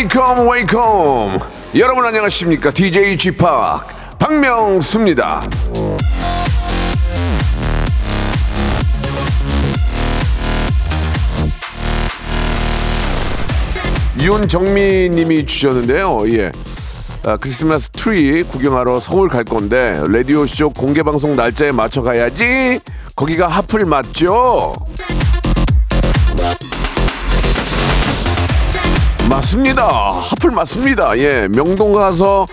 Welcome, welcome. 여러분 안녕하십니까? DJ p 박명수입니다. 윤정미 님이 주셨는데요. 예. 아, 크리스마스 트리 구경하러 서울 갈 건데 라디오 쇼 공개 방송 날짜에 맞춰 가야지. 거기가 핫플 맞죠? 맞습니다. 핫플 맞습니다. 예, 명동 가서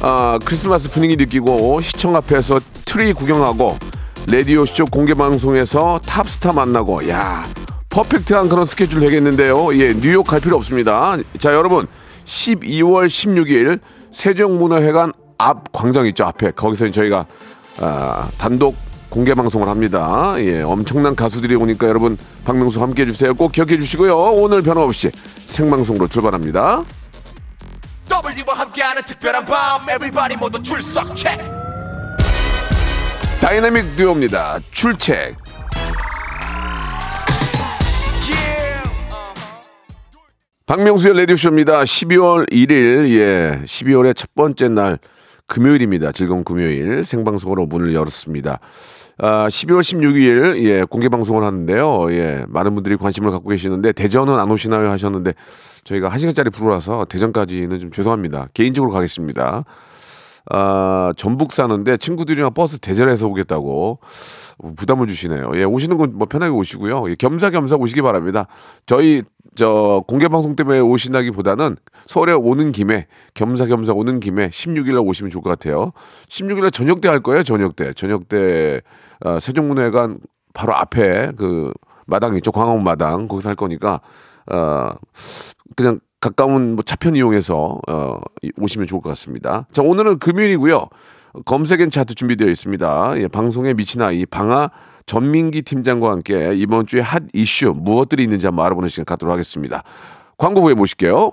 아, 크리스마스 분위기 느끼고 시청 앞에서 트리 구경하고 라디오 쇼 공개 방송에서 탑스타 만나고 야 perfect한 그런 스케줄 되겠는데요. 예, 뉴욕 갈 필요 없습니다. 자, 여러분 12월 16일 세종문화회관 앞 광장 있죠 앞에 거기서 저희가 아, 단독 공개 방송을 합니다. 예, 엄청난 가수들이 오니까 여러분 박명수 함께 해주세요. 꼭 기억해 주시고요. 오늘 변함없이 생방송으로 출발합니다. W와 함께하는 특별한 밤 Everybody 모두 출석 체크 다이나믹 듀오입니다. 출첵. 박명수의 라디오쇼입니다. 12월 1일, 예, 12월의 첫 번째 날 금요일입니다. 즐거운 금요일 생방송으로 문을 열었습니다. 아, 12월 16일, 예, 공개 방송을 하는데요. 예, 많은 분들이 관심을 갖고 계시는데 대전은 안 오시나요 하셨는데 저희가 1시간짜리 프로라서 대전까지는 좀 죄송합니다. 개인적으로 가겠습니다. 아, 전북 사는데 친구들이랑 버스 대전에서 오겠다고 부담을 주시네요. 예, 오시는 건 뭐 편하게 오시고요. 예, 겸사겸사 오시기 바랍니다. 저희 저 공개 방송 때문에 오신다기보다는 서울에 오는 김에 겸사겸사 오는 김에 16일 날 오시면 좋을 것 같아요. 16일 날 저녁 때 할 거예요. 저녁 때. 저녁 때 어, 세종문화회관 바로 앞에 그 마당 있죠. 광화문 마당 거기서 할 거니까 어 그냥 가까운 뭐 차편 이용해서 어 이- 오시면 좋을 것 같습니다. 자 오늘은 금요일이고요. 검색엔 차트 준비되어 있습니다. 예, 방송에 미친 아이 방아 전민기 팀장과 함께 이번 주에 핫 이슈 무엇들이 있는지 한번 알아보는 시간 갖도록 하겠습니다. 광고 후에 모실게요.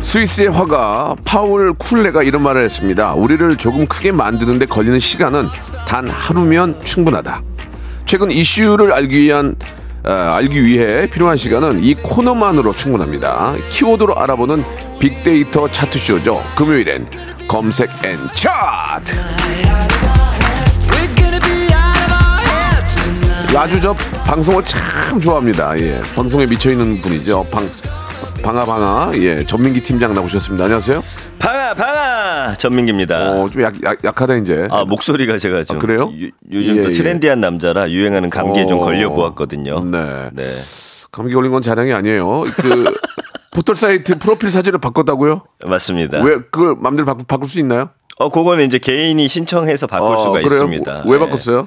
스위스의 화가 파울 클레가 이런 말을 했습니다. 우리를 조금 크게 만드는데 걸리는 시간은 단 하루면 충분하다. 최근 이슈를 알기 위한 어, 알기 위해 필요한 시간은 이 코너만으로 충분합니다. 키워드로 알아보는 빅데이터 차트쇼죠. 금요일엔 검색 N 차트. 아주 저 방송을 참 좋아합니다. 예, 방송에 미쳐 있는 분이죠. 방 방아 방아 예 전민기 팀장 나오셨습니다. 안녕하세요. 방아 방아 전민기입니다. 어좀 약 약 하다 이제. 아 목소리가 제가 좀 아, 그래요? 요, 요즘 예, 또 예. trendy한 남자라 유행하는 감기에 좀 어, 걸려 보았거든요. 네. 네. 감기 걸린 건 자랑이 아니에요. 그 포털 사이트 프로필 사진을 바꿨다고요? 맞습니다. 왜 그걸 마음대로 바꾸, 바꿀 수 있나요? 어 그거는 이제 개인이 신청해서 바꿀 어, 수가 그래요? 있습니다. 왜 네. 바꿨어요?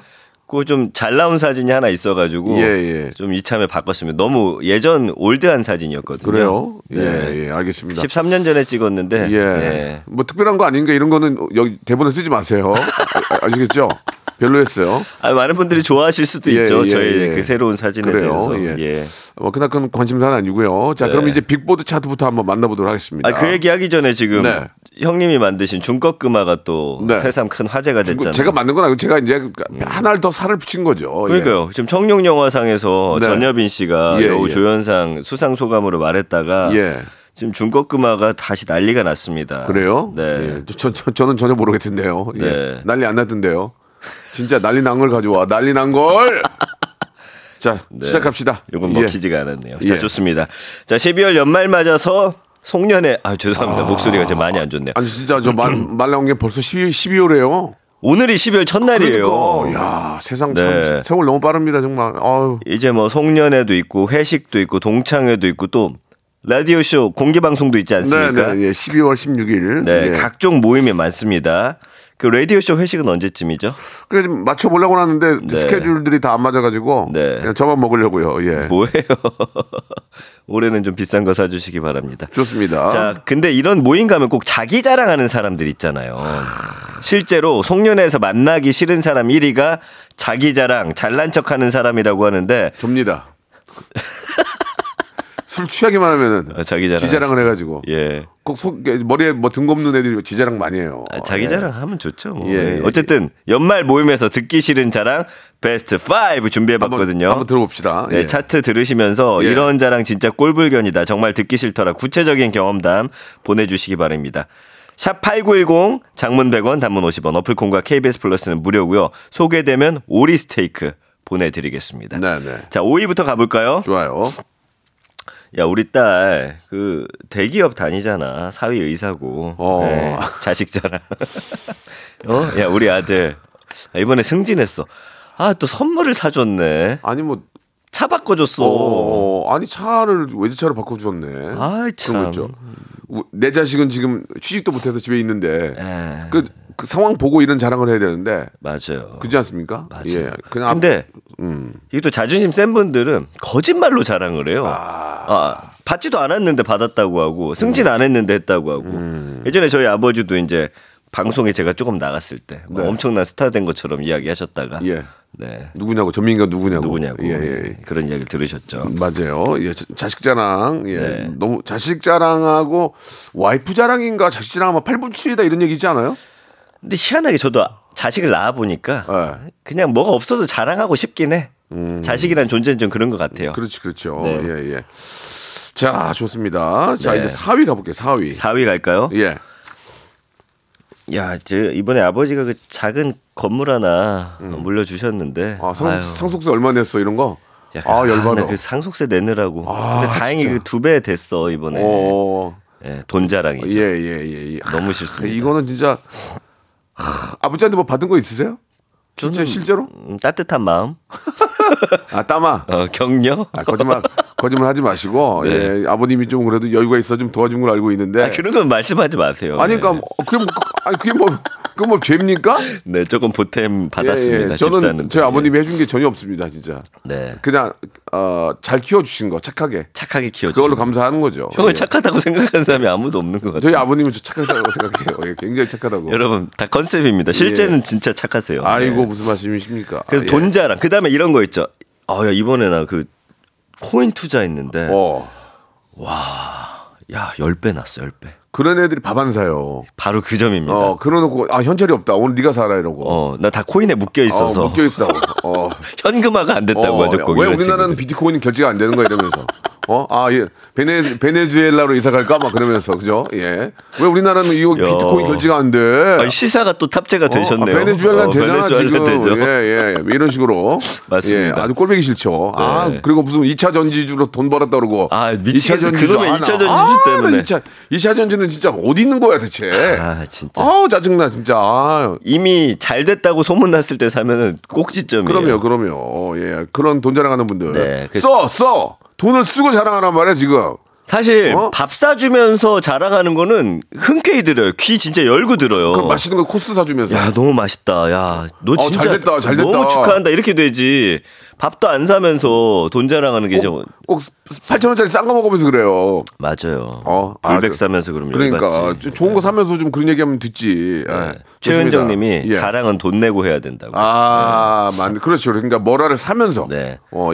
그거 좀잘 나온 사진이 하나 있어가지고 예, 예. 좀 이참에 바꿨습니다. 너무 예전 old한 사진이었거든요. 그래요? 네. 예, 예, 알겠습니다. 13년 전에 찍었는데 예. 예. 뭐 특별한 거 아닌가 이런 거는 여기 대본에 쓰지 마세요. 아, 아시겠죠? 별로였어요. 아, 많은 분들이 좋아하실 수도 예, 있죠. 예, 저희 예. 그 새로운 사진에 그래요. 대해서. 예. 예. 뭐 그나큰 관심사는 아니고요. 자, 그럼 네. 이제 빅보드 차트부터 한번 만나보도록 하겠습니다. 아, 그 얘기 하기 전에 지금 네. 형님이 만드신 중꺾음화가 또 네. 새삼 큰 화제가 됐잖아요. 제가 만든 건 아니고 제가 이제 하나를 더 살을 붙인 거죠. 예. 그러니까요. 지금 청룡 영화상에서 네. 전여빈 씨가 예, 여우 예. 조연상 수상 소감으로 말했다가 예. 지금 중꺾음화가 다시 난리가 났습니다. 그래요? 네. 예. 저, 저, 저는 전혀 모르겠던데요. 예. 네. 난리 안 났던데요. 진짜 난리 난 걸 가져와. 난리 난 걸! 자, 시작합시다. 이건 예. 먹히지가 않았네요. 자, 예. 좋습니다. 자, 12월 연말 맞아서 송년회 아 죄송합니다. 목소리가 좀 많이 안 좋네요. 아니, 진짜 저 말, 말 나온 게 벌써 12, 12월에요. 오늘이 12월 첫날이에요. 그러니까, 야 세상 참 네. 세월 너무 빠릅니다 정말. 아유. 이제 뭐 송년회도 있고 회식도 있고 동창회도 있고 또 라디오 쇼 공개 방송도 있지 네, 않습니까? 네, 예, 12월 16일. 네, 예. 각종 모임이 많습니다. 그 라디오 쇼 회식은 언제쯤이죠? 그래 좀 맞춰보려고 하는데 네. 스케줄들이 다 안 맞아가지고 네. 그냥 저만 먹으려고요. 예. 뭐예요? 올해는 좀 비싼 거 사주시기 바랍니다. 좋습니다. 자, 근데 이런 모임 가면 꼭 자기 자랑하는 사람들 있잖아요. 실제로 송년회에서 만나기 싫은 사람 1위가 자기 자랑, 잘난 척하는 사람이라고 하는데 좁니다. 술 취하기만 하면은 어, 자기 자랑 지자랑을 해가지고 예. 꼭 속, 머리에 뭐 등검는 애들이 지자랑 많이 해요. 아, 자기 예. 자랑 하면 좋죠. 뭐. 예, 예. 예. 어쨌든 연말 모임에서 듣기 싫은 자랑 베스트 5 준비해 한번, 봤거든요. 한번 들어봅시다. 네, 예. 차트 들으시면서 예. 이런 자랑 진짜 꼴불견이다. 정말 듣기 싫더라. 구체적인 경험담 보내주시기 바랍니다. 샵8910 장문 100원 단문 50원 어플콘과 KBS 플러스는 무료고요. 소개되면 오리 스테이크 보내드리겠습니다. 네, 네. 자 5위부터 가볼까요? 좋아요. 야 우리 딸 그 대기업 다니잖아. 사위 의사고. 어. 네, 자식 자랑 어야 우리 아들. 아, 이번에 승진했어. 아 또 선물을 사줬네. 아니 뭐 차 바꿔줬어 어, 아니 차를 외제차로 바꿔주셨네. 아이, 참. 우- 내 자식은 지금 취직도 못해서 집에 있는데 에. 그, 그 상황 보고 이런 자랑을 해야 되는데 맞아요 그렇지 않습니까? 예. 그냥 앞- 근데 음. 이게 또 자존심 센 분들은 거짓말로 자랑을 해요. 아, 받지도 않았는데 받았다고 하고 승진 안 했는데 했다고 하고 음. 예전에 저희 아버지도 이제 방송에 제가 조금 나갔을 때뭐 네. 엄청난 스타 된 것처럼 이야기하셨다가 예. 네 누구냐고 전민기가 누구냐고 누구냐고 예, 예. 그런 이야기를 들으셨죠. 맞아요. 예, 자- 자식 자랑. 예. 네. 너무 자식 자랑하고 와이프 자랑인가 자식 자랑하면 팔분출이다 이런 얘기 있지 않아요? 근데 희한하게 저도 자식을 낳아 보니까 네. 그냥 뭐가 없어도 자랑하고 싶긴 해. 자식이란 존재는 좀 그런 것 같아요. 그렇지, 그렇죠. 네. 예, 예. 자, 좋습니다. 자, 네. 이제 4위 가볼게요. 4위. 4위 갈까요? 예. 야, 저 이번에 아버지가 그 작은 건물 하나 물려주셨는데 아, 상, 아유, 상속 세 얼마 냈어 이런 거? 야, 아, 열받아. 나그 상속세 내느라고. 아, 근데 다행히. 그 두 배 됐어 이번에. 어. 예, 돈 자랑이죠. 예, 예, 예. 예. 너무 싫습니다. 이거는 진짜 하, 아버지한테 뭐 받은 거 있으세요? 진짜 실제로? 음, 따뜻한 마음, 아, 따마. 어, 격려. 아, 거짓말 거짓말 하지 마시고 네. 예, 아버님이 좀 그래도 여유가 있어 좀 도와준 걸 알고 있는데 아, 그런 건 말씀하지 마세요. 아니 그러니까 네. 뭐, 그게 뭐 아니 그게 뭐 그게 뭐 죄입니까? 네, 조금 보탬 받았습니다. 예, 예. 저는. 제 아버님이 해준 게 전혀 없습니다, 진짜. 네. 그냥 어, 잘 키워주신 거 착하게 착하게 키워주. 그걸로 감사하는 거죠. 형을 예. 착하다고 생각하는 사람이 아무도 없는 것 같아요. 저희 아버님은 저 착하다고 생각해요. 예, 굉장히 착하다고. 여러분 다 컨셉입니다. 실제는 진짜 착하세요. 예. 아이고 네. 무슨 말씀이십니까? 그래서 예. 돈 자랑. 그 다음에 이런 거 있죠. 아, 야 이번에 나 그 코인 투자했는데 어. 야 10배 났어 10배. 그런 애들이 밥 안 사요. 바로 그 점입니다. 어, 그러놓고 아 현찰이 없다. 오늘 네가 사라 이러고. 어, 나 다 코인에 묶여 있어서 어, 묶여 있어. 어. 현금화가 안 됐다고 어, 하죠. 왜 우리나라는 비트코인 결제가 안 되는 거야 이러면서. 어? 아, 예. 베네, 베네수엘라로 이사 갈까? 막 그러면서, 그죠? 예. 왜 우리나라는 이거 야. 비트코인 결제가 안 돼? 아니, 시사가 또 탑재가 되셨네요. 아, 베네수엘라 어, 되잖아, 베네수엘라 지금. 되죠. 예, 예. 이런 식으로. 맞습니다. 예, 아주 꼴보기 싫죠. 아, 네. 그리고 무슨 2차 전지주로 돈 벌었다 그러고. 아, 미치겠어. 2차 전지주. 아, 2차 나- 전지주 아, 때문에. 2차, 2차 전지는 진짜 어디 있는 거야, 대체. 아, 진짜. 아우, 짜증나, 진짜. 아 이미 잘 됐다고 소문났을 때 사면은 꼭지점이에요. 그럼요, 그럼요. 예. 그런 돈 자랑하는 분들. 네, 그- 써, 써! 돈을 쓰고 자랑하란 말이야, 지금. 사실 어? 밥 사주면서 자랑하는 거는 흔쾌히 들어요. 귀 진짜 열고 들어요. 그럼 맛있는 거 코스 사주면서. 야 너무 맛있다. 야너 어, 진짜 잘 됐다, 잘 됐다. 너무 축하한다. 이렇게 되지. 밥도 안 사면서 돈 자랑하는 게 좀 꼭 8천 원짜리 싼 거 먹으면서 그래요. 맞아요. 어, 아, 불백 그- 사면서 그러면 그러니까 좋은 거 사면서 좀 그런 얘기하면 듣지. 예. 네. 최은정님이 좋습니다. 예. 자랑은 돈 내고 해야 된다고. 아, 맞네. 그렇죠. 그러니까 뭐라를 사면서. 네. 어,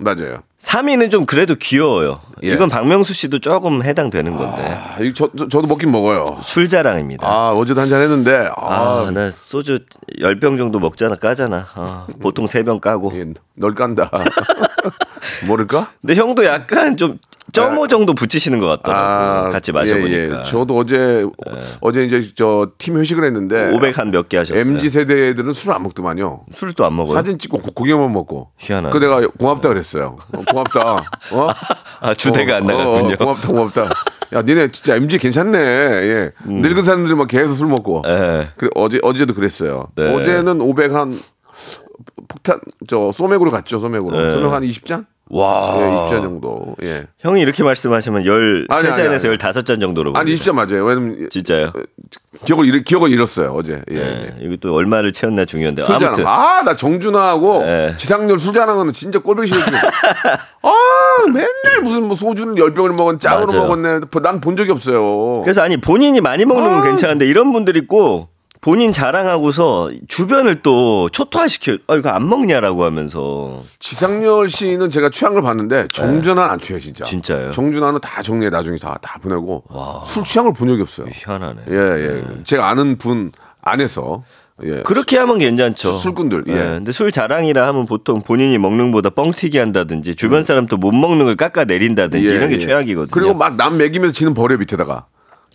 맞아요. 3위는 좀 그래도 귀여워요. 예. 이건 박명수 씨도 조금 해당되는 건데 아, 저, 저, 저 도 먹긴 먹어요. 술 자랑입니다. 아, 어제도 한 잔 했는데, 아, 아, 나 소주 10병 정도 먹잖아, 까잖아. 아, 보통 3병 까고. 예, 널 깐다. 모를까? 근데 형도 약간 좀 점오 정도 붙이시는 것 같더라고. 같이 마셔보니까. 예, 예. 저도 어제, 어제 이제 저 팀 회식을 했는데. 500 한 몇 개 하셨어요. MZ 세대들은 술안 먹더만요. 술도 안 먹어요. 사진 찍고 고- 고기만 먹고. 희한하네. 그 내가 고맙다 그랬어요. 어, 고맙다. 어? 아, 주대가 안 어, 나갔군요. 어, 고맙다, 고맙다. 야, 니네 진짜 MG 괜찮네. 예. 늙은 사람들이 막 계속 술 먹고. 음. 예. 그래, 어제, 어제도 그랬어요. 네. 어제는 500 한, 폭탄, 저, 소맥으로 갔죠, 소맥으로. 네. 소맥 한 20잔? 와. 예, 20잔 정도. 예. 형이 이렇게 말씀하시면 아니, 아니, 13잔에서 아니. 15잔 정도로. 아니, 보입니다. 20잔 맞아요. 왜냐면, 진짜요? 기억을, 잃, 기억을 잃었어요, 어제. 예. 예. 예. 이거 또 얼마를 채웠나 중요한데. 술자랑. 아무튼 아, 나 정준하하고 예. 지상렬 술자랑은 진짜 꼴보기 싫어. 아, 맨날 무슨 뭐 소주를 열 병을 먹은 짝으로 맞아요. 먹었네. 난 본 적이 없어요. 그래서 아니 본인이 많이 먹는 건 괜찮은데 이런 분들이 꼭 본인 자랑하고서 주변을 또 초토화시켜. 아 이거 안 먹냐라고 하면서. 지상렬 씨는 제가 취한 걸 봤는데 정준하는 안 취해 진짜. 네. 진짜요? 정준하는 다 정리해 나중에 다, 다 보내고 술 취한 걸 본 적이 없어요. 희한하네. 예, 예. 제가 아는 분 안에서 예. 그렇게 하면 괜찮죠. 술- 술꾼들, 예. 근데 술 자랑이라 하면 보통 본인이 먹는 보다 뻥튀기 한다든지 음. 주변 사람 또 못 먹는 걸 깎아 내린다든지 이런 게 최악이거든요. 예, 그리고 막 남 먹이면서 지는 버려 밑에다가.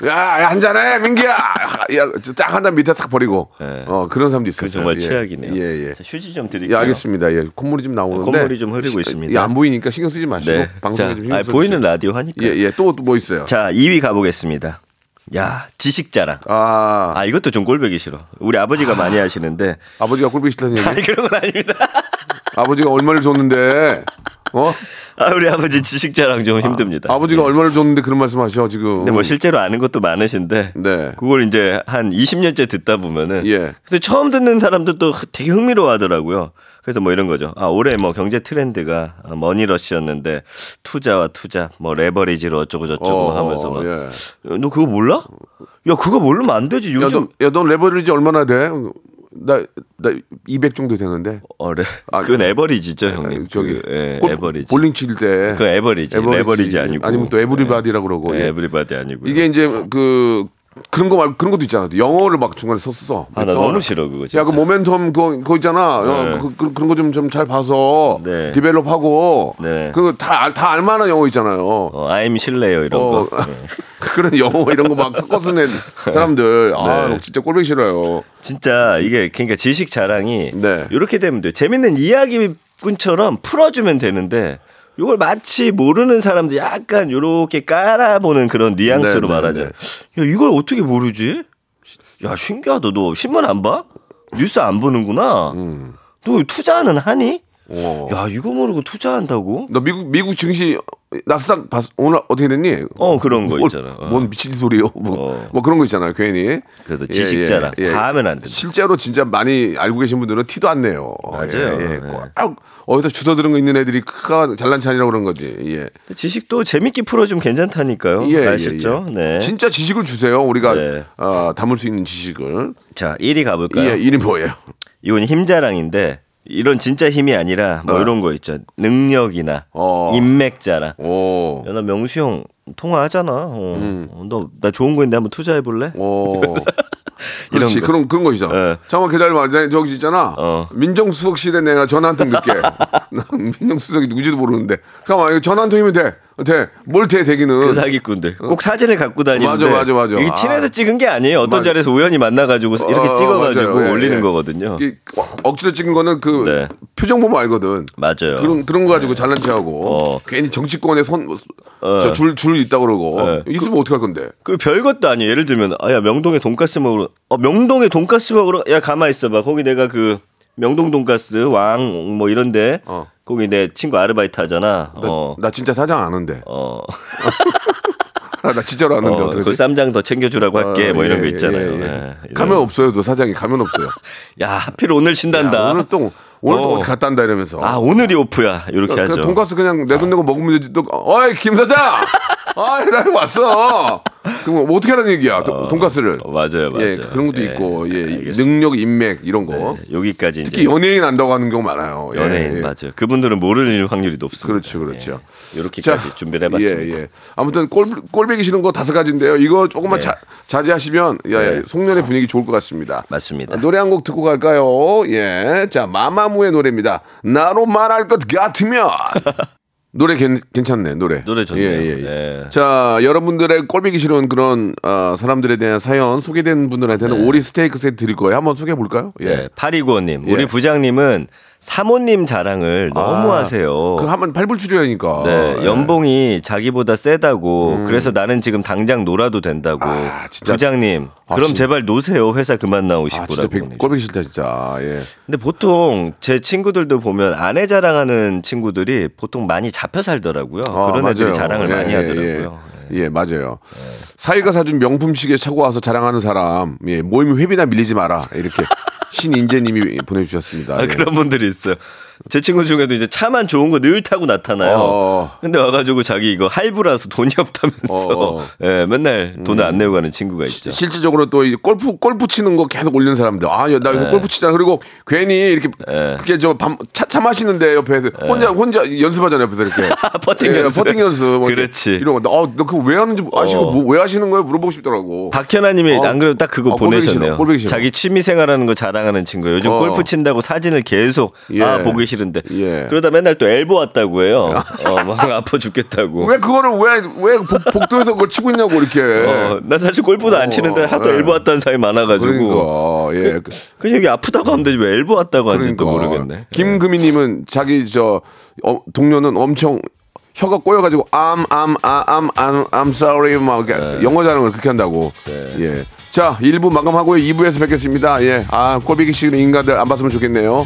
야, 야, 한잔해, 민기야. 야, 딱 한 잔 밑에 싹 버리고. 예. 어, 그런 사람도 있어요. 그 정말 최악이네요. 예, 예. 자, 휴지 좀 예, 드릴게요. 알겠습니다. 예, 콧물이 좀 나오는데. 콧물이 좀 흐르고 있습니다. 예, 안 보이니까 신경 쓰지 마시고 네. 방송에 자, 좀 신경 아, 써 보이는 라디오 하니까. 예, 예. 또 뭐 있어요? 자, 2위 가보겠습니다. 야, 지식 자랑. 아, 아, 이것도 좀 꼴보기 싫어. 우리 아버지가 많이 하시는데. 아버지가 꼴보기 싫다는 얘기. 아니, 그런 건 아닙니다. 아버지가 얼마를 줬는데, 어? 아, 우리 아버지 지식 자랑 좀 힘듭니다. 아버지가 얼마를 줬는데 그런 말씀 하셔, 지금. 근데 뭐 실제로 아는 것도 많으신데. 네. 그걸 이제 한 20년째 듣다 보면은. 예. 근데 처음 듣는 사람도 또 되게 흥미로워 하더라고요. 그래서 뭐 이런 거죠. 아, 올해 뭐 경제 트렌드가 머니러시였는데 투자와 투자, 뭐 레버리지로 어쩌고 저쩌고 어, 하면서 막. 예. 너 그거 몰라? 야, 그거 모르면 안 되지. 야, 요즘. 너, 야, 넌 레버리지 얼마나 돼? 나, 나 200 정도 되는데. 어, 레, 아, 그건 에버리지죠, 형님. 저기, 그, 예, 골- 에버리지. 볼링 칠 때. 그 에버리지. 레버리지 아니고. 아니면 또 everybody라고 그러고. 예, 예. everybody 아니고. 이게 이제 그, 그런 거 말, 그런 것도 있잖아. 영어를 막 중간에 썼어. 아, 나 너무 싫어, 그거 진짜. 야, 그 모멘텀 그거, 그거 있잖아. 어, 네. 그, 그, 런 거 좀 좀 잘 봐서 네. develop하고 네. 그거 다, 알- 다 알만한 영어 있잖아요. 어, I'm 실래요, 이런 어, 거. 예. 그런 영어 이런 거 막 섞어서 낸 사람들 아 네. 진짜 꼴보기 싫어요. 진짜 이게 그러니까 지식 자랑이 네. 이렇게 되면 돼요. 재밌는 이야기 꾼처럼 풀어주면 되는데 이걸 마치 모르는 사람들 약간 이렇게 깔아보는 그런 뉘앙스로 네, 네, 말하자. 네. 야 이걸 어떻게 모르지? 야 신기하다. 너 신문 안 봐? 뉴스 안 보는구나. 너 투자는 하니? 음. 어. 야 이거 모르고 투자한다고? 너 미국 미국 증시 나스닥 봤, 오늘 어떻게 됐니? 어 그런 거 뭘- 있잖아. 어. 뭔 미친 소리요? 뭐, 어. 뭐 그런 거 있잖아요. 괜히. 그래도 지식 자랑 다 하면 안 된다. 실제로 진짜 많이 알고 계신 분들은 티도 안 내요. 맞아요. 예, 예. 네. 꼭 어디서 주워 들은 거 있는 애들이 크가 잘난 체하려고 그런 거지. 예. 지식도 재밌게 풀어주면 괜찮다니까요. 예, 예, 아시죠? 예. 네. 진짜 지식을 주세요. 우리가 네. 어, 담을 수 있는 지식을. 자 1위 가볼까요? 예, 이름 뭐예요? 이건 힘자랑인데 이런 진짜 힘이 아니라 뭐 어. 이런 거 있죠. 능력이나 어. 인맥 자랑. 오. 야, 나 명수 형 통화하잖아. 어. 음. 너 나 좋은 거 있는데 한번 투자해 볼래? 오. 이런 그렇지 거. 그런 그런 거 있잖아. 예. 잠깐만 기다려봐. 내가 저기 있잖아. 어. 민정수석 실에 내가 전화 한 통 넣게. 난 민정수석이 누구지도 모르는데. 잠깐만 전화 한 통이면 돼. 돼. 뭘 돼? 되기는. 그 사기꾼들 꼭 사진을 갖고 다니는데 어. 맞아, 맞아, 맞아. 이게 친해서 아. 찍은 게 아니에요. 어떤 맞아. 자리에서 우연히 만나가지고 이렇게 어, 찍어가지고 맞아요. 예, 올리는 예. 거거든요. 이게 억지로 찍은 거는 그 네. 표정 보면 알거든. 맞아요. 그런 그런 거 가지고 잘난 체하고 어. 괜히 정치권에 손줄줄 줄 있다 그러고 네. 있으면 어떡할 건데? 그 별것도 아니에요. 예를 들면 아 야 명동에 돈가스 먹으러 어 명동에 돈가스 먹으러 야 가만 있어봐. 거기 내가 그 명동 돈가스 왕 뭐 이런데 어. 거기 내 친구 아르바이트 하잖아. 나, 어. 나 진짜 사장 아는데. 어. 나 진짜로 아는데 어, 그 쌈장 더 챙겨주라고 할게 뭐 이런 예, 거 있잖아요. 예, 예. 예, 가면 거. 없어요. 또 사장이 가면 없어요. 야 하필 오늘 쉰단다. 야, 오늘 또 오늘 또 어. 어디 갔다 온다 이러면서. 아 오늘이 오프야 이렇게 그 하죠. 돈가스 그냥 내 돈 내고 먹으면 되지. 또 어이 김 사장. 아이 나 왔어. 그럼 뭐 어떻게 하는 얘기야? 돈- 돈가스를. 어, 맞아요, 맞아요. 예 그런 것도 예, 있고 예 알겠습니다. 능력 인맥 이런 거. 네, 여기까지 특히 연예인 안다고 하는 경우 많아요. 예, 연예인 예. 맞아요. 그분들은 모르는 확률이 높습니다. 그렇죠, 그렇죠. 예, 이렇게까지 준비를 해봤습니다. 예, 예. 아무튼 꼴, 꼴배기 싫은 거 다섯 가지인데요. 이거 조금만 네. 자, 자제하시면 야, 야, 네. 송년회 분위기 좋을 것 같습니다. 맞습니다. 아, 노래 한 곡 듣고 갈까요? 예. 자, 마마무의 노래입니다. 나로 말할 것 같으면. 노래 괜, 괜찮네, 노래. 노래 좋네요. 예, 예, 예. 네. 자, 여러분들의 꼴배기 싫은 그런 어, 사람들에 대한 사연 소개된 분들한테는 오리 스테이크 세트 드릴 거예요. 한번 소개해 볼까요? 예. 네, 파리구원님, 예. 우리 부장님은 사모님 자랑을 너무 아, 하세요. 그 한번 팔불 출연하니까. 네, 예. 연봉이 자기보다 세다고 그래서 나는 지금 당장 놀아도 된다고 아, 진짜. 부장님 아, 그럼 진- 제발 노세요 회사 그만 아, 나오시고라고 진짜. 꼴보기 싫다, 진짜. 예. 근데 보통 제 친구들도 보면 아내 자랑하는 친구들이 보통 많이 잡혀 살더라고요 아, 그런 애들이 맞아요. 자랑을 예, 많이 예, 하더라고요 예, 예, 맞아요. 사이가 사준 명품 시계 차고 와서 자랑하는 사람, 예, 모임 회비나 밀리지 마라. 이렇게 신인재님이 보내주셨습니다. 아, 예. 그런 분들이 있어요. 제 친구 중에도 이제 차만 좋은 거 늘 타고 나타나요. 어. 근데 와가지고 자기 이거 할부라서 돈이 없다면서 어. 음. 예, 맨날 돈을 안 내고 가는 친구가 있죠. 실질적으로 또이 골프 골프 치는 거 계속 올리는 사람들. 아, 야, 나 네. 여기서 골프 치잖아. 그리고 괜히 이렇게 그게 저차 차 마시는데 옆에서 혼자 혼자 연습하잖아요. 옆에서 이렇게 퍼팅 예, 연습. 퍼팅 연습. 뭐 그렇지. 이런 거. 어, 너 그거 왜 하는지 아시고 어. 뭐왜 하시는 거예요? 물어보고 싶더라고. 박현아님이 어. 안 그래도 딱 그거 어, 꼴보기 보내셨네요. 싫어, 꼴보기 싫어. 자기 취미 생활하는 거 자랑하는 친구. 요즘 어. 골프 친다고 사진을 계속 예. 아 보기 싫은데. 예. 그러다 맨날 또 엘보 왔다고 해요. 어, 막 아파 죽겠다고. 왜 그거를 왜왜 복도에서 그걸 치고 있냐고 이렇게. 어, 나 사실 골프도 안 치는데 하도 예. 엘보 왔다는 사람이 많아가지고. 그러니까 예. 그냥 여기 아프다고 하면 되지 왜 엘보 왔다고 하는지 또 그러니까. 모르겠네. 김금희님은 자기 저 어, 동료는 엄청 혀가 꼬여가지고 I'm I'm I'm I'm I'm sorry 막 이렇게 네. 영어 자랑을 그렇게 한다고. 예. 자 1부 마감하고요 2부에서 뵙겠습니다. 예. 아 꼴비기 싫은 인간들 안 봤으면 좋겠네요.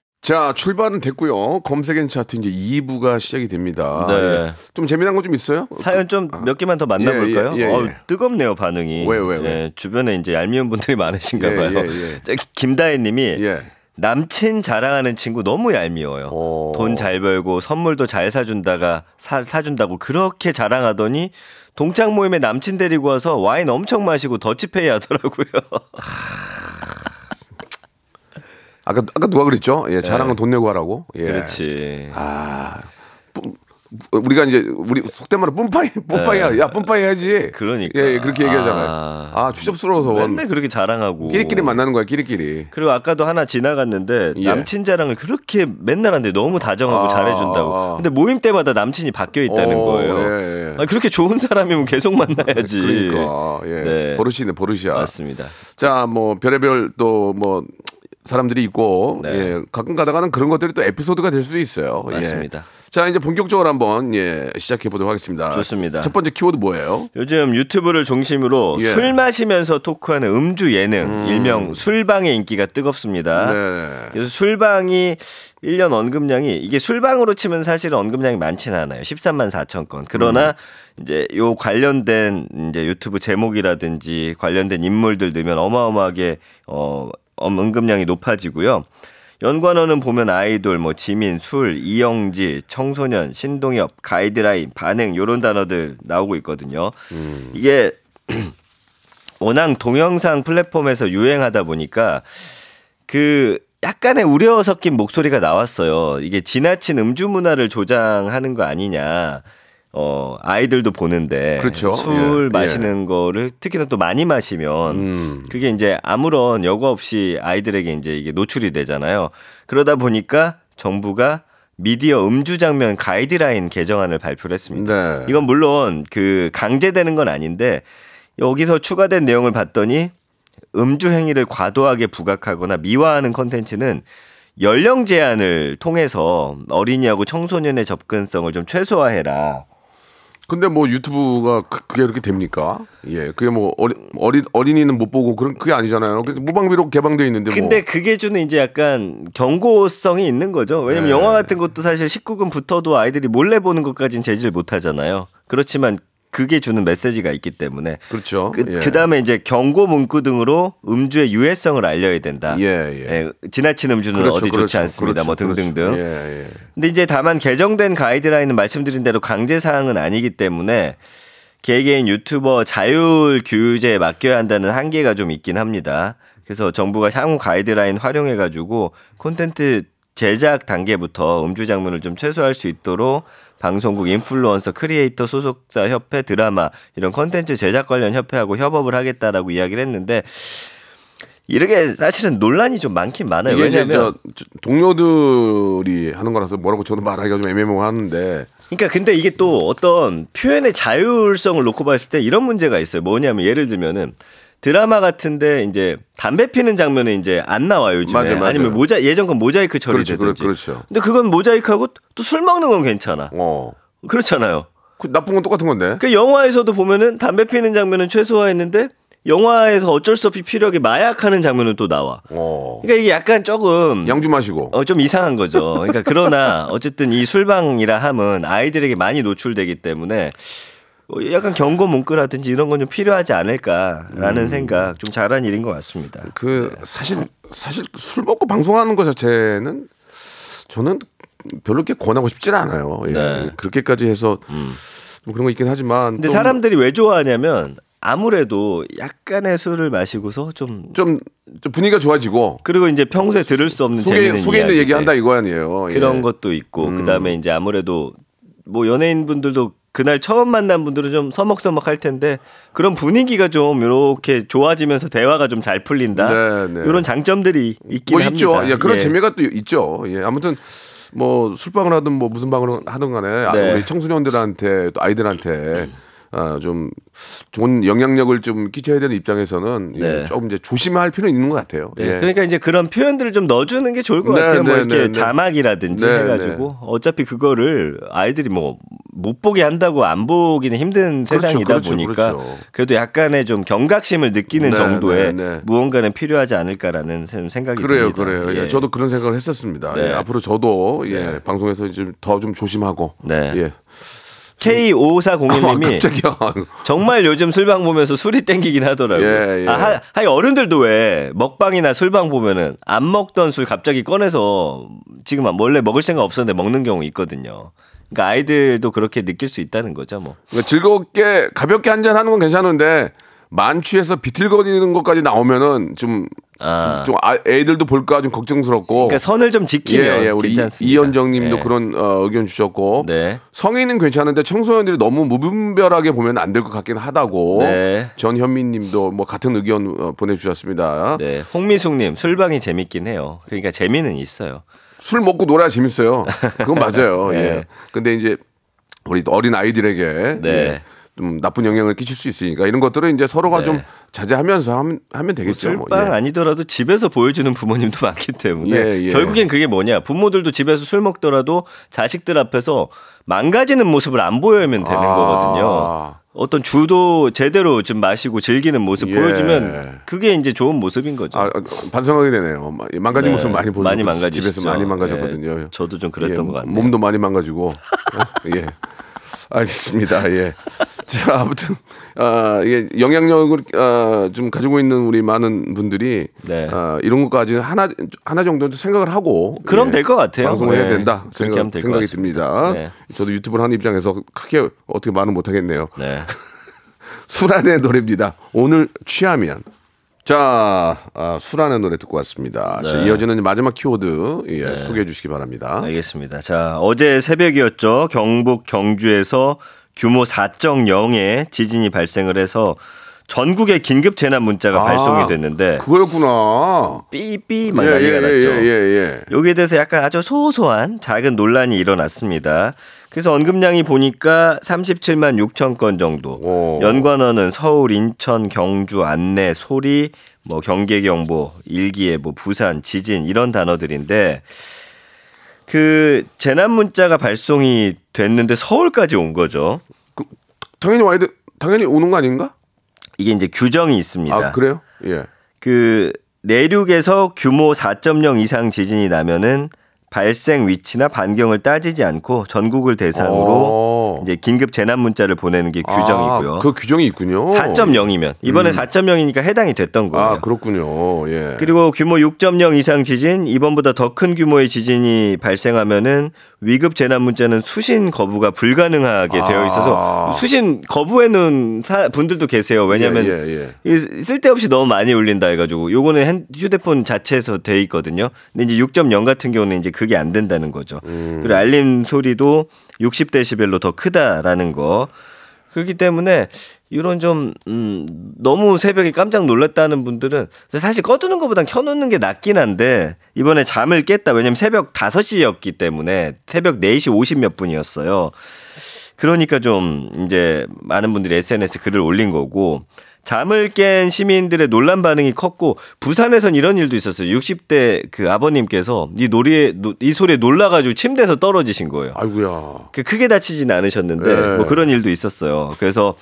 자 출발은 됐고요. 검색엔 차트 이제 2부가 시작이 됩니다. 네. 예. 좀 재미난 거 좀 있어요? 사연 좀몇 개만 더 만나볼까요? 예, 예, 예, 어우, 예. 뜨겁네요 반응이. 왜, 왜, 왜? 예, 주변에 이제 얄미운 분들이 많으신가 예, 봐요. 저기 김다혜 님이 예. 남친 자랑하는 친구 너무 얄미워요. 오. 돈잘 벌고 선물도 잘 사준다가 사, 사준다고 그렇게 자랑하더니 동창 모임에 남친 데리고 와서 와인 엄청 마시고 더치페이 하더라고요. 아까 아까 누가 그랬죠? 예, 자랑은 돈 내고 하라고. 예. 그렇지. 아, 뿜- 우리가 이제 우리 속된 말로 뿜파이 뿜파이야. 야 뿜파이 해야지. 네. 그러니까. 예, 예, 그렇게 얘기하잖아요. 아. 아, 추접스러워서 맨날 그렇게 자랑하고. 끼리끼리 만나는 거야, 끼리끼리. 그리고 아까도 하나 지나갔는데 예. 남친 자랑을 그렇게 맨날 하는데 너무 다정하고 아. 잘해준다고. 근데 모임 때마다 남친이 바뀌어 있다는 어, 거예요. 예, 예. 아니, 그렇게 좋은 사람이면 계속 만나야지. 그러니까 예. 네. 버릇이네, 버릇이야. 맞습니다. 자, 뭐 별의별 또 뭐 사람들이 있고 네. 예, 가끔 가다가는 그런 것들이 또 에피소드가 될 수도 있어요. 예. 맞습니다. 자, 이제 본격적으로 한번 예, 시작해 보도록 하겠습니다. 좋습니다. 첫 번째 키워드 뭐예요? 요즘 유튜브를 중심으로 예. 술 마시면서 토크하는 음주 예능, 일명 술방의 인기가 뜨겁습니다. 네. 그래서 술방이 1년 언급량이 이게 술방으로 치면 사실은 언급량이 많지는 않아요. 13만 4천 건. 그러나 음. 이제 요 관련된 이제 유튜브 제목이라든지 관련된 인물들 넣으면 어마어마하게 어 엄- 언급량이 높아지고요. 연관어는 보면 아이돌, 뭐 지민, 술, 이영지, 청소년, 신동엽, 가이드라인, 반응 요런 단어들 나오고 있거든요. 이게 워낙 동영상 플랫폼에서 유행하다 보니까 그 약간의 우려 섞인 목소리가 나왔어요. 이게 지나친 음주 문화를 조장하는 거 아니냐. 어, 아이들도 보는데 그렇죠. 술 예, 마시는 거를 특히나 또 많이 마시면 음. 그게 이제 아무런 여과 없이 아이들에게 이제 이게 노출이 되잖아요. 그러다 보니까 정부가 미디어 음주 장면 가이드라인 개정안을 발표를 했습니다. 네. 이건 물론 그 강제되는 건 아닌데 여기서 추가된 내용을 봤더니 음주 행위를 과도하게 부각하거나 미화하는 컨텐츠는 연령 제한을 통해서 어린이하고 청소년의 접근성을 좀 최소화해라. 근데 뭐 유튜브가 그, 그게 그렇게 됩니까? 예, 그게 뭐 어리, 어린 어린이는 못 보고 그런 그게 아니잖아요. 무방비로 개방돼 있는데 근데 뭐. 그게 주는 이제 약간 경고성이 있는 거죠. 왜냐면 네. 영화 같은 것도 사실 19금 붙어도 아이들이 몰래 보는 것까지는 제지를 못 하잖아요. 그렇지만 그게 주는 메시지가 있기 때문에 그렇죠. 그, 예. 그다음에 이제 경고 문구 등으로 음주의 유해성을 알려야 된다. 예, 예. 지나친 음주는 그렇죠, 어디 좋지 그렇죠, 않습니다. 뭐 그렇죠, 등등등. 그렇죠. 예, 예. 근데 이제 다만 개정된 가이드라인은 말씀드린 대로 강제 사항은 아니기 때문에 개개인 유튜버 자율 규제에 맡겨야 한다는 한계가 좀 있긴 합니다. 그래서 정부가 향후 가이드라인 활용해 가지고 콘텐츠 제작 단계부터 음주 장면을 좀 최소화할 수 있도록 방송국 인플루언서 크리에이터 소속사 협회 드라마 이런 콘텐츠 제작 관련 협회하고 협업을 하겠다라고 이야기를 했는데 이렇게 사실은 논란이 좀 많긴 많아요. 왜냐하면 동료들이 하는 거라서 뭐라고 저도 말하기가 좀 애매모호 하는데 그러니까 근데 이게 또 어떤 표현의 자율성을 놓고 봤을 때 이런 문제가 있어요. 뭐냐면 예를 들면은 드라마 같은데 이제 담배 피는 장면은 이제 안 나와요 요즘에 맞아요, 맞아요. 아니면 모자 예전 건 모자이크 그렇죠, 처리되든지 그렇- 그렇죠. 근데 그건 모자이크하고 또 술 먹는 건 괜찮아 어. 그렇잖아요 그 나쁜 건 똑같은 건데. 그 영화에서도 보면은 담배 피는 장면은 최소화했는데 영화에서 어쩔 수 없이 필요하게 마약하는 장면은 또 나와 어. 그러니까 이게 약간 조금 양주 마시고. 어, 좀 이상한 거죠. 그러니까 그러나 어쨌든 이 술방이라 함은 아이들에게 많이 노출되기 때문에 어, 약간 경고 문구라든지 이런 건 좀 필요하지 않을까라는 생각 좀 잘한 일인 것 같습니다. 그 사실 사실 술 먹고 방송하는 것 자체는 저는 별로 이렇게 권하고 싶지는 않아요. 예. 네. 음. 그렇게까지 해서 뭐 그런 거 있긴 하지만 근데 또 사람들이 왜 좋아하냐면 아무래도 약간의 술을 마시고서 좀 좀, 좀 분위기가 좋아지고 그리고 이제 평소에 들을 수 없는 속에 재미있는 속에 있는 이야기들. 얘기 한다 이거 아니에요. 예. 그런 것도 있고 그다음에 이제 아무래도 뭐 연예인 분들도 그날 처음 만난 분들은 좀 서먹서먹 할 텐데 그런 분위기가 좀 이렇게 좋아지면서 대화가 좀 잘 풀린다. 네, 네. 이런 장점들이 있긴 뭐 합니다. 있죠. 예, 그런 예. 재미가 또 있죠. 예, 아무튼 뭐 술방을 하든 뭐 무슨 방을 하든 간에 아, 네. 우리 청소년들한테 또 아이들한테 아, 좀 좋은 영향력을 좀 끼쳐야 되는 입장에서는 예, 네. 조금 이제 조심할 필요는 있는 것 같아요. 네, 예. 그러니까 이제 그런 표현들을 좀 넣어주는 게 좋을 것 네, 같아요. 뭐 네, 이렇게 네, 네. 자막이라든지 네, 해가지고 어차피 그거를 아이들이 뭐 못 보게 한다고 안 보기는 힘든 그렇죠, 세상이다 그렇죠, 보니까 그렇죠. 그래도 약간의 좀 경각심을 느끼는 네, 정도의. 무언가는 필요하지 않을까라는 생- 생각이 그래요, 듭니다. 그래요. 예, 예. 저도 그런 생각을 했었습니다. 네. 예, 앞으로 저도 예, 방송에서 좀더좀 조심하고 네. 예. K5401님이 깜짝이야. 정말 요즘 술방 보면서 술이 땡기긴 하더라고요. 예, 예. 아, 하, 하여 어른들도 왜 먹방이나 술방 보면은 안 먹던 술 갑자기 꺼내서 지금 원래 먹을 생각 없었는데 먹는 경우 있거든요. 그러니까 아이들도 그렇게 느낄 수 있다는 거죠, 뭐. 그러니까 즐겁게 가볍게 한잔 하는 건 괜찮은데 만취해서 비틀거리는 것까지 나오면은 좀, 아. 좀 아- 애들도 볼까 좀 걱정스럽고. 그러니까 선을 좀 지키면 예, 예, 우리 이- 괜찮습니다. 이현정 님도 예. 그런 어, 의견 주셨고 네. 성인은 괜찮은데 청소년들이 너무 무분별하게 보면 안 될 것 같긴 하다고 네. 전현민님도 뭐 같은 의견 어, 보내주셨습니다. 네. 홍미숙 님 술방이 재밌긴 해요. 그러니까 재미는 있어요. 술 먹고 놀아야 재밌어요. 그건 맞아요. 네. 예. 근데 이제 우리 어린 아이들에게 네. 예, 좀 나쁜 영향을 끼칠 수 있으니까 이런 것들은 이제 서로가 네. 좀 자제하면서 하면, 하면 되겠죠. 뭐. 술방 예. 아니더라도 집에서 보여주는 부모님도 많기 때문에 예, 예. 결국엔 그게 뭐냐 부모들도 집에서 술 먹더라도 자식들 앞에서 망가지는 모습을 안 보여면 되는 아. 거거든요. 어떤 주도 제대로 좀 마시고 즐기는 모습 예. 보여주면 그게 이제 좋은 모습인 거죠. 아, 아, 반성하게 되네요. 망가진 네, 모습 많이 보여요. 많이. 집에서 많이 망가졌거든요. 예, 저도 좀 그랬던 예, 것 같네요. 몸도 많이 망가지고. 어? 예. 알겠습니다. 예. 자, 아무튼 아, 이게 영향력을 아, 좀 가지고 있는 우리 많은 분들이 네. 아, 이런 것까지 하나 하나 정도 생각을 하고 그럼 예, 될것 같아요. 방송을 해야 네. 된다 그렇게 생각, 생각이. 듭니다. 네. 저도 유튜브를 하는 입장에서 크게 어떻게 말은 못 하겠네요. 네. 수란의 노래입니다. 오늘 취하면. 자, 아, 수란의 노래 듣고 왔습니다. 자, 네. 이어지는 마지막 키워드 예, 소개해 주시기 바랍니다. 알겠습니다. 자, 어제 새벽이었죠. 경북 경주에서 규모 4.0의 지진이 발생을 해서 전국에 긴급 재난 문자가 아, 발송이 됐는데 그거였구나. 삐삐 막 난리가 예, 났죠. 예, 예. 여기에 대해서 약간 아주 소소한 작은 논란이 일어났습니다. 그래서 언급량이 보니까 37만 6천 건 정도. 오. 연관어는 서울, 인천, 경주, 안내, 소리, 뭐 경계 경보, 일기예보, 부산, 지진 이런 단어들인데 그 재난 문자가 발송이 됐는데 서울까지 온 거죠. 당연히 와야 돼. 당연히 오는 거 아닌가? 이게 이제 규정이 있습니다. 아, 그래요? 예. 그 내륙에서 규모 4.0 이상 지진이 나면은 발생 위치나 반경을 따지지 않고 전국을 대상으로 어. 이제 긴급 재난 문자를 보내는 게 규정이고요. 아, 그 규정이 있군요. 4.0이면 이번에 4.0이니까 해당이 됐던 거예요. 아, 그렇군요. 예. 그리고 규모 6.0 이상 지진, 이번보다 더 큰 규모의 지진이 발생하면은 위급 재난 문자는 수신 거부가 불가능하게 되어 있어서 수신 거부에는 사- 분들도 계세요. 왜냐하면 예, 예, 예. 이 쓸데없이 너무 많이 울린다 해 가지고 요거는 핸- 휴대폰 자체에서 돼 있거든요. 근데 이제 6.0 같은 경우는 이제 그게 안 된다는 거죠. 음. 그리고 알림 소리도 60데시벨로 더 크다라는 거. 그렇기 때문에 이런 좀 음, 너무 새벽에 깜짝 놀랐다는 분들은 사실 꺼두는 것보단 켜놓는 게 낫긴 한데 이번에 잠을 깼다 왜냐면 새벽 5시였기 때문에 새벽 4시 50몇 분이었어요. 그러니까 좀 이제 많은 분들이 SNS 글을 올린 거고 잠을 깬 시민들의 논란 반응이 컸고 부산에선 이런 일도 있었어요. 60대 그 아버님께서 이 노래에 노- 이 소리에 놀라가지고 침대에서 떨어지신 거예요. 아이고야. 그 크게 다치진 않으셨는데 네. 뭐 그런 일도 있었어요. 그래서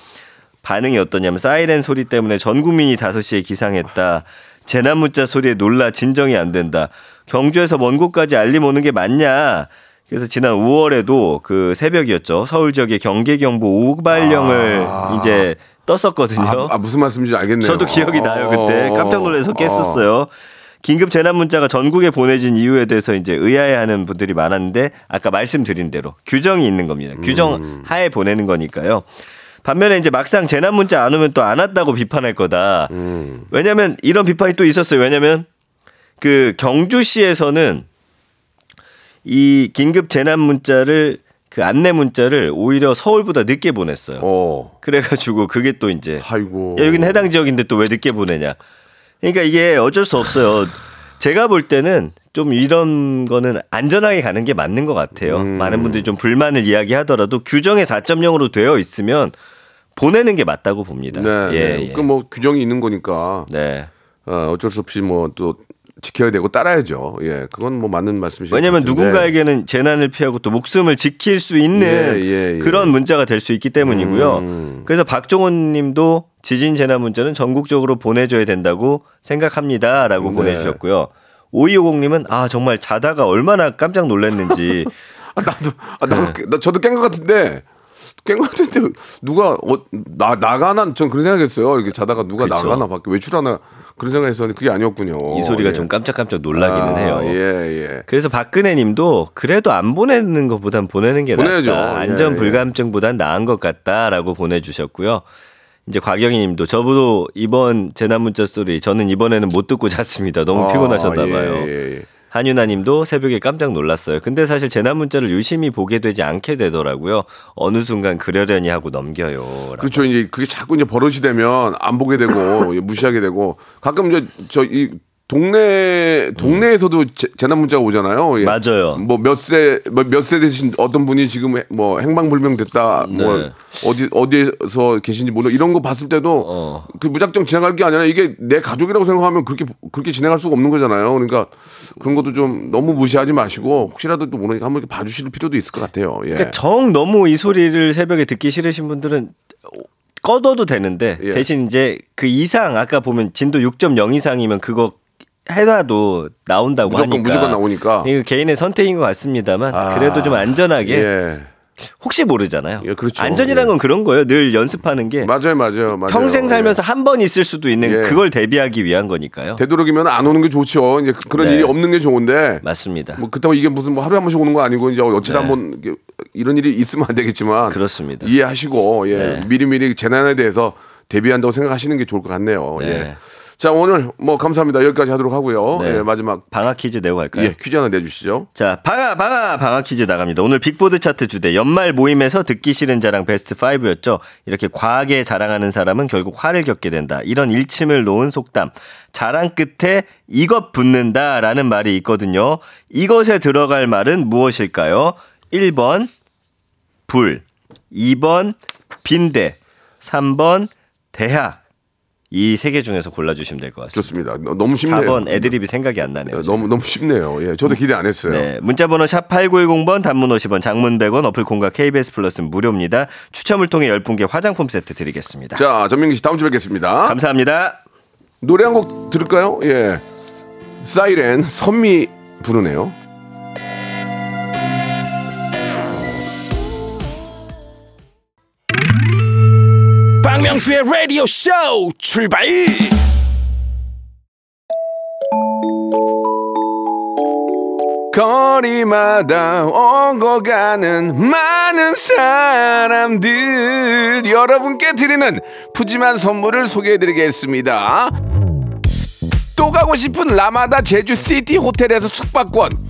반응이 어떠냐면 사이렌 소리 때문에 전 국민이 5시에 기상했다. 재난 문자 소리에 놀라 진정이 안 된다. 경주에서 먼 곳까지 알림 오는 게 맞냐? 그래서 지난 5월에도 그 새벽이었죠. 서울 지역에 경계 경보 오발령을 이제 떴었거든요. 아, 아, 무슨 말씀인지 알겠네요. 저도 기억이 나요 그때 어, 깜짝 놀라서 깼었어요. 긴급 재난 문자가 전국에 보내진 이유에 대해서 이제 의아해하는 분들이 많았는데 아까 말씀드린 대로 규정이 있는 겁니다. 규정 음. 하에 보내는 거니까요. 반면에 이제 막상 재난 문자 안 오면 또 안 왔다고 비판할 거다. 음. 왜냐하면 이런 비판이 또 있었어요. 왜냐하면 그 경주시에서는 이 긴급 재난 문자를 그 안내 문자를 오히려 서울보다 늦게 보냈어요. 어. 그래가지고 그게 또 이제 아이고. 야, 여기는 해당 지역인데 또 왜 늦게 보내냐. 그러니까 이게 어쩔 수 없어요. 제가 볼 때는 좀 이런 거는 안전하게 가는 게 맞는 것 같아요. 음. 많은 분들이 좀 불만을 이야기하더라도 규정에 4.0으로 되어 있으면 보내는 게 맞다고 봅니다. 네. 예, 네. 예. 그뭐 규정이 있는 거니까 네. 어, 어쩔 수 없이 뭐 또 지켜야 되고 따라야죠. 예. 그건 뭐 맞는 말씀이시죠. 왜냐하면 누군가에게는 재난을 피하고 또 목숨을 지킬 수 있는 예, 예, 예. 그런 문자가 될 수 있기 때문이고요. 음. 그래서 박종원 님도 지진 재난 문자는 전국적으로 보내줘야 된다고 생각합니다라고 네. 보내주셨고요. 5250님은 아 정말 자다가 얼마나 깜짝 놀랐는지 아, 나도 아, 나도 네. 깨- 나 저도 깬 것 같은데 깬것 같은데 누가 어, 나 나가나 전 그런 생각했어요. 이렇게 자다가 누가 그쵸. 나가나 밖에 외출하나 그런 생각했었는데 그게 아니었군요. 이 소리가 예. 좀 깜짝깜짝 놀라기는 아, 해요. 예, 예. 그래서 박근혜 님도 그래도 안 보내는 것보단 보내는 게 보내야죠. 낫다. 예, 안전 예. 불감증보단 나은 것 같다라고 보내주셨고요. 이제 곽영희 님도 저도 이번 재난 문자 소리 저는 이번에는 못 듣고 잤습니다. 너무 아, 피곤하셨나 예, 봐요. 예, 예. 한윤아 님도 새벽에 깜짝 놀랐어요. 근데 사실 재난 문자를 유심히 보게 되지 않게 되더라고요. 어느 순간 그러려니 하고 넘겨요. 라고. 그렇죠. 이제 그게 자꾸 이제 버릇이 되면 안 보게 되고 무시하게 되고 가끔 이제 저이 동네 동네에서도 재- 재난 문자가 오잖아요. 예. 맞아요. 뭐 몇 세 몇 세 되신 어떤 분이 지금 뭐 행방불명 됐다. 뭐 네. 어디 어디에서 계신지 모르 이런 거 봤을 때도 어. 그 무작정 지나갈 게 아니라 이게 내 가족이라고 생각하면 그렇게 그렇게 지나갈 수가 없는 거잖아요. 그러니까 그런 것도 좀 너무 무시하지 마시고 혹시라도 또 모르니까 한번 이렇게 봐주실 필요도 있을 것 같아요. 예. 그러니까 정 너무 이 소리를 새벽에 듣기 싫으신 분들은 꺼둬도 되는데 예. 대신 이제 그 이상 아까 보면 진도 6.0 이상이면 그거 해놔도 나온다고 무조건, 하니까 무조건 나오니까. 이거 개인의 선택인 것 같습니다만 아, 그래도 좀 안전하게 예. 혹시 모르잖아요. 예, 그렇죠. 안전이란 예. 건 그런 거예요. 늘 연습하는 게 맞아요, 맞아요, 맞아요. 평생 살면서 한번 있을 수도 있는 예. 그걸 대비하기 위한 거니까요. 되도록이면 안 오는 게 좋죠. 이제 그런 네. 일이 없는 게 좋은데. 맞습니다. 뭐 그렇다고 이게 무슨 뭐 하루에 한 번씩 오는 거 아니고 이제 어찌다 네. 한번 이런 일이 있으면 안 되겠지만 그렇습니다. 이해하시고 예 네. 미리미리 재난에 대해서 대비한다고 생각하시는 게 좋을 것 같네요. 네. 예. 자 오늘 뭐 감사합니다 여기까지 하도록 하고요. 네. 예, 마지막 방학 퀴즈 내고 갈까요? 예 퀴즈 하나 내주시죠. 자, 방아, 방아, 방아 퀴즈 나갑니다. 오늘 빅보드 차트 주제, 연말 모임에서 듣기 싫은 자랑 베스트 5였죠. 이렇게 과하게 자랑하는 사람은 결국 화를 겪게 된다. 이런 일침을 놓은 속담. 자랑 끝에 이것 붙는다라는 말이 있거든요. 이것에 들어갈 말은 무엇일까요? 1번, 불. 2번, 빈대. 3번, 대학. 이 세 개 중에서 골라주시면 될 것 같습니다. 좋습니다. 너무 쉽네요. 4번 애드립이 생각이 안 나네요. 예, 너무 너무 쉽네요. 예, 저도 기대 안 했어요. 네, 문자번호 샵 8910번 단문 50원 장문 100원 어플 콩과 KBS 플러스는 무료입니다. 추첨을 통해 10분께 화장품 세트 드리겠습니다. 자 전민기 씨 다음 주에 뵙겠습니다. 감사합니다. 노래 한 곡 들을까요? 예. 사이렌 선미 부르네요. 박명수의 라디오 쇼 출발! 거리마다 오고 가는 많은 사람들. 여러분께 드리는 푸짐한 선물을 소개해드리겠습니다. 또 가고 싶은 라마다 제주시티 호텔에서 숙박권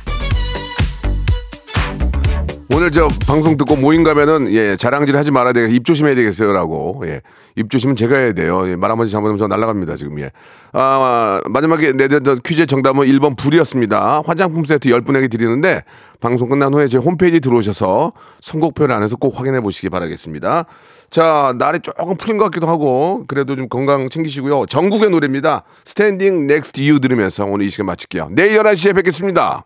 오늘 저 방송 듣고 모임 가면은 예 자랑질 하지 말아야 되겠 입 조심해야 되겠어요라고. 예입 조심은 제가 해야 돼요. 예, 말 한마디 잘못하면 저 날라갑니다 지금. 예아 마지막에 내드렸던 퀴즈 정답은 1번 불이었습니다. 화장품 세트 10분에게 드리는데 방송 끝난 후에 제 홈페이지 들어오셔서 선곡표를 안에서 꼭 확인해 보시기 바라겠습니다. 자 날이 조금 풀린 것 같기도 하고 그래도 좀 건강 챙기시고요. 정국의 노래입니다. Standing Next to You 들으면서 오늘 이 시간 마칠게요. 내일 11시에 뵙겠습니다